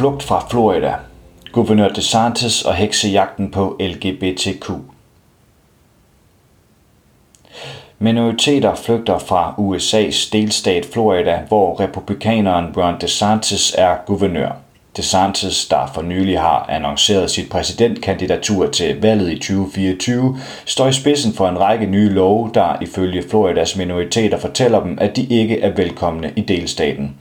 flugt fra Florida. Guvernør DeSantis og heksejagten på LGBTQ. Minoriteter flygter fra USA's delstat Florida, hvor republikaneren Ron DeSantis er guvernør. DeSantis, der for nylig har annonceret sit præsidentkandidatur til valget i 2024, står i spidsen for en række nye love, der ifølge Floridas minoriteter fortæller dem, at de ikke er velkomne i delstaten.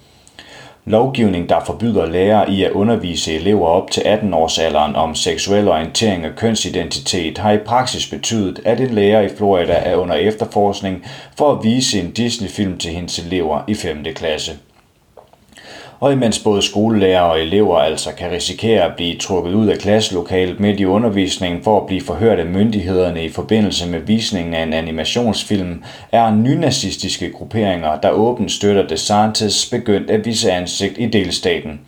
Lovgivning, der forbyder lærere i at undervise elever op til 18-årsalderen om seksuel orientering og kønsidentitet, har i praksis betydet, at en lærer i Florida er under efterforskning for at vise en Disney-film til hendes elever i 5. klasse og imens både skolelærer og elever altså kan risikere at blive trukket ud af klasselokalet midt i undervisningen for at blive forhørt af myndighederne i forbindelse med visningen af en animationsfilm, er nynazistiske grupperinger, der åbent støtter DeSantis, begyndt at vise ansigt i delstaten.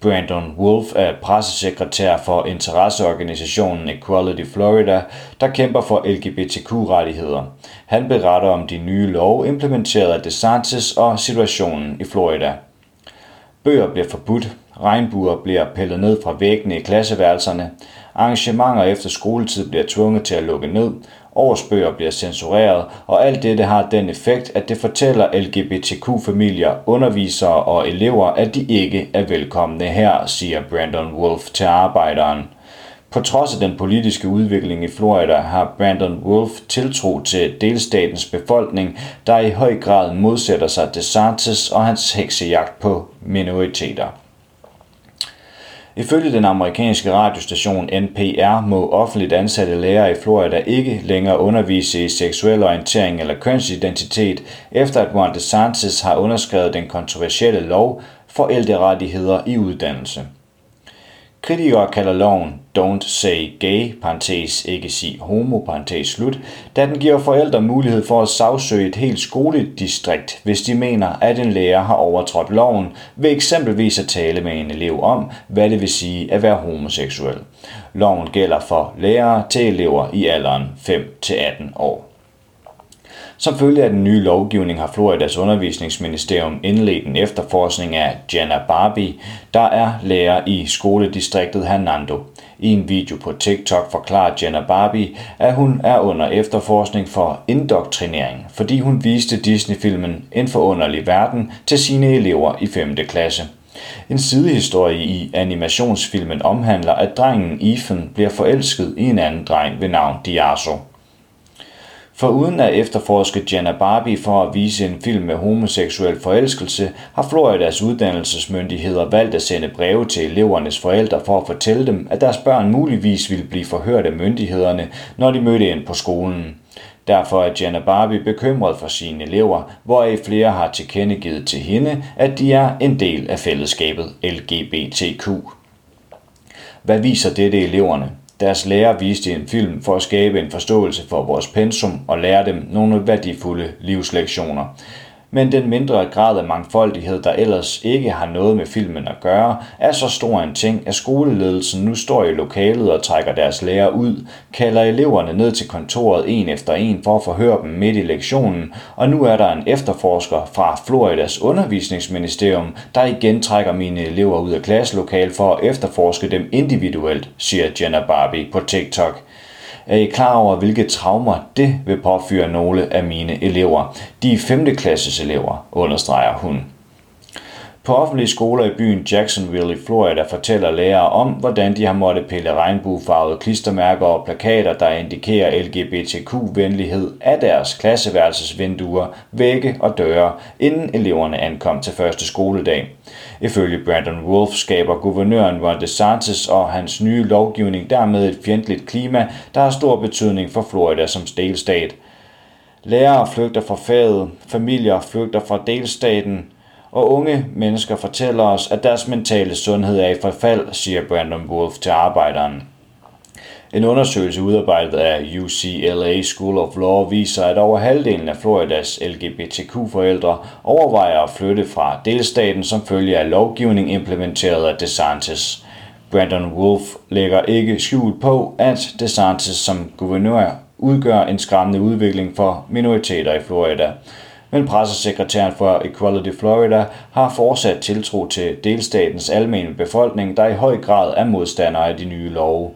Brandon Wolf er pressesekretær for interesseorganisationen Equality Florida, der kæmper for LGBTQ-rettigheder. Han beretter om de nye lov implementeret af DeSantis og situationen i Florida. Bøger bliver forbudt, regnbuer bliver pillet ned fra væggene i klasseværelserne, arrangementer efter skoletid bliver tvunget til at lukke ned, årsbøger bliver censureret, og alt dette har den effekt, at det fortæller LGBTQ-familier, undervisere og elever, at de ikke er velkomne her, siger Brandon Wolf til arbejderen. På trods af den politiske udvikling i Florida har Brandon Wolf tiltro til delstatens befolkning, der i høj grad modsætter sig DeSantis og hans heksejagt på minoriteter. Ifølge den amerikanske radiostation NPR må offentligt ansatte lærere i Florida ikke længere undervise i seksuel orientering eller kønsidentitet, efter at Ron DeSantis har underskrevet den kontroversielle lov for ældrerettigheder i uddannelse. Kritikere kalder loven Don't Say Gay, parentes ikke sig homo, parentes slut, da den giver forældre mulighed for at sagsøge et helt skoledistrikt, hvis de mener, at en lærer har overtrådt loven, ved eksempelvis at tale med en elev om, hvad det vil sige at være homoseksuel. Loven gælder for lærere til elever i alderen 5-18 år. Som følge af den nye lovgivning har Floridas undervisningsministerium indledt en efterforskning af Jenna Barbie, der er lærer i skoledistriktet Hernando. I en video på TikTok forklarer Jenna Barbie, at hun er under efterforskning for indoktrinering, fordi hun viste Disney-filmen En forunderlig verden til sine elever i 5. klasse. En sidehistorie i animationsfilmen omhandler, at drengen Ethan bliver forelsket i en anden dreng ved navn Diaso. For uden at efterforske Jenna Barbie for at vise en film med homoseksuel forelskelse, har Floridas uddannelsesmyndigheder valgt at sende breve til elevernes forældre for at fortælle dem, at deres børn muligvis ville blive forhørt af myndighederne, når de mødte ind på skolen. Derfor er Jenna Barbie bekymret for sine elever, hvoraf flere har tilkendegivet til hende, at de er en del af fællesskabet LGBTQ. Hvad viser dette eleverne? Deres lærer viste en film for at skabe en forståelse for vores pensum og lære dem nogle værdifulde livslektioner men den mindre grad af mangfoldighed, der ellers ikke har noget med filmen at gøre, er så stor en ting, at skoleledelsen nu står i lokalet og trækker deres lærer ud, kalder eleverne ned til kontoret en efter en for at forhøre dem midt i lektionen, og nu er der en efterforsker fra Floridas undervisningsministerium, der igen trækker mine elever ud af klasselokalet for at efterforske dem individuelt, siger Jenna Barbie på TikTok. Er I klar over, hvilke traumer det vil påføre nogle af mine elever? De 5. klasses elever, understreger hun. På offentlige skoler i byen Jacksonville i Florida fortæller lærere om, hvordan de har måttet pille regnbuefarvede klistermærker og plakater, der indikerer LGBTQ-venlighed af deres klasseværelsesvinduer, vægge og døre, inden eleverne ankom til første skoledag. Ifølge Brandon Wolf skaber guvernøren Ron DeSantis og hans nye lovgivning dermed et fjendtligt klima, der har stor betydning for Florida som delstat. Lærere flygter fra faget, familier flygter fra delstaten, og unge mennesker fortæller os, at deres mentale sundhed er i forfald, siger Brandon Wolf til arbejderen. En undersøgelse udarbejdet af UCLA School of Law viser, at over halvdelen af Floridas LGBTQ-forældre overvejer at flytte fra delstaten som følge af lovgivning implementeret af DeSantis. Brandon Wolf lægger ikke skjul på, at DeSantis som guvernør udgør en skræmmende udvikling for minoriteter i Florida men pressesekretæren for Equality Florida har fortsat tiltro til delstatens almene befolkning, der i høj grad er modstandere af de nye love.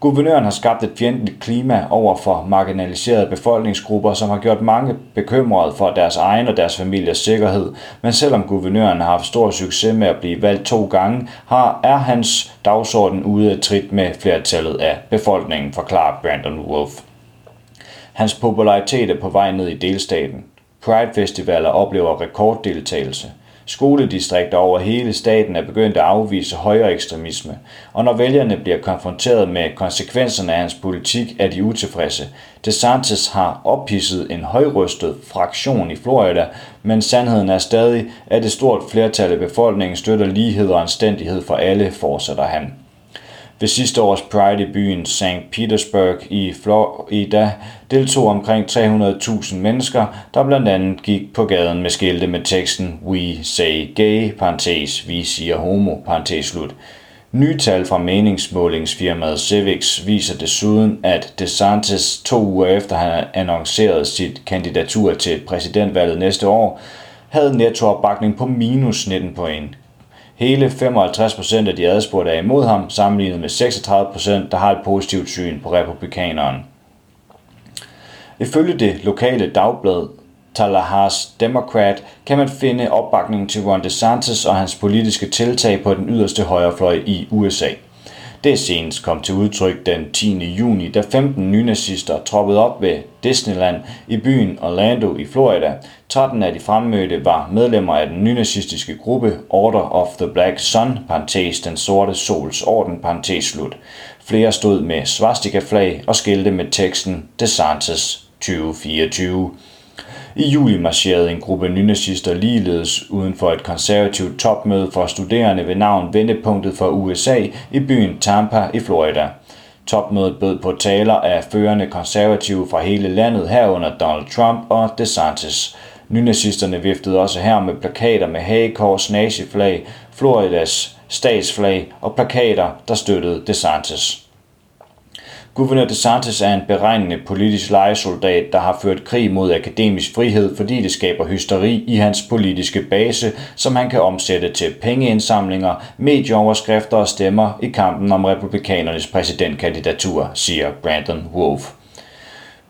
Guvernøren har skabt et fjendtligt klima over for marginaliserede befolkningsgrupper, som har gjort mange bekymrede for deres egen og deres familiers sikkerhed. Men selvom guvernøren har haft stor succes med at blive valgt to gange, har er hans dagsorden ude af trit med flertallet af befolkningen, forklarer Brandon Wolf. Hans popularitet er på vej ned i delstaten. Pride-festivaler oplever rekorddeltagelse. Skoledistrikter over hele staten er begyndt at afvise højere ekstremisme, og når vælgerne bliver konfronteret med konsekvenserne af hans politik, er de utilfredse. DeSantis har ophidset en højrystet fraktion i Florida, men sandheden er stadig, at et stort flertal af befolkningen støtter lighed og anstændighed for alle, fortsætter han. Ved sidste års Pride i byen St. Petersburg i Florida deltog omkring 300.000 mennesker, der blandt andet gik på gaden med skilte med teksten We say gay, parentes, vi siger homo, parentes slut. Nye tal fra meningsmålingsfirmaet Civics viser desuden, at DeSantis to uger efter han annoncerede sit kandidatur til præsidentvalget næste år, havde nettoopbakning på minus 19 point. Hele 55% af de adspurgte er imod ham, sammenlignet med 36%, der har et positivt syn på republikaneren. Ifølge det lokale dagblad Tallahassee Democrat kan man finde opbakning til Ron DeSantis og hans politiske tiltag på den yderste højrefløj i USA. Det senest kom til udtryk den 10. juni, da 15 nynazister troppede op ved Disneyland i byen Orlando i Florida. 13 af de fremmødte var medlemmer af den nynazistiske gruppe Order of the Black Sun, parentes den sorte sols orden, parentes slut. Flere stod med swastika-flag og skilte med teksten DeSantis 2024. I juli marcherede en gruppe nynazister ligeledes uden for et konservativt topmøde for studerende ved navn Vendepunktet for USA i byen Tampa i Florida. Topmødet bød på taler af førende konservative fra hele landet herunder Donald Trump og DeSantis. Nynazisterne viftede også her med plakater med hagekors, naziflag, Floridas statsflag og plakater, der støttede DeSantis. Guvernør DeSantis er en beregnende politisk legesoldat, der har ført krig mod akademisk frihed, fordi det skaber hysteri i hans politiske base, som han kan omsætte til pengeindsamlinger, medieoverskrifter og stemmer i kampen om republikanernes præsidentkandidatur, siger Brandon Wolf.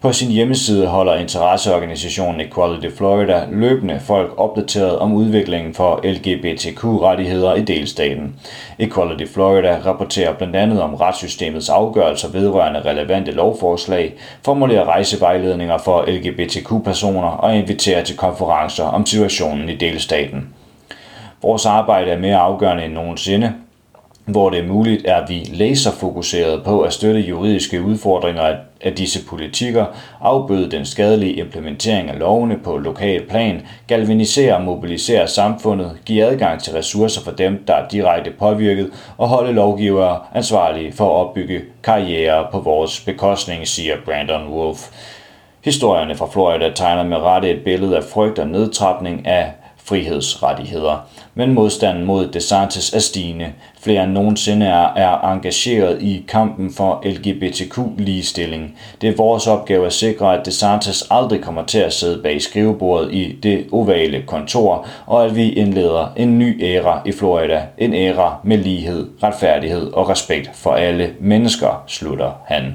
På sin hjemmeside holder interesseorganisationen Equality Florida løbende folk opdateret om udviklingen for LGBTQ-rettigheder i delstaten. Equality Florida rapporterer blandt andet om retssystemets afgørelser vedrørende relevante lovforslag, formulerer rejsevejledninger for LGBTQ-personer og inviterer til konferencer om situationen i delstaten. Vores arbejde er mere afgørende end nogensinde, hvor det er muligt, er vi laserfokuseret på at støtte juridiske udfordringer af disse politikker, afbøde den skadelige implementering af lovene på lokal plan, galvanisere og mobilisere samfundet, give adgang til ressourcer for dem, der er direkte påvirket, og holde lovgivere ansvarlige for at opbygge karriere på vores bekostning, siger Brandon Wolf. Historierne fra Florida tegner med rette et billede af frygt og nedtrapning af frihedsrettigheder. Men modstanden mod DeSantis er stigende. Flere end nogensinde er, er engageret i kampen for LGBTQ-ligestilling. Det er vores opgave at sikre, at DeSantis aldrig kommer til at sidde bag skrivebordet i det ovale kontor, og at vi indleder en ny æra i Florida. En æra med lighed, retfærdighed og respekt for alle mennesker, slutter han.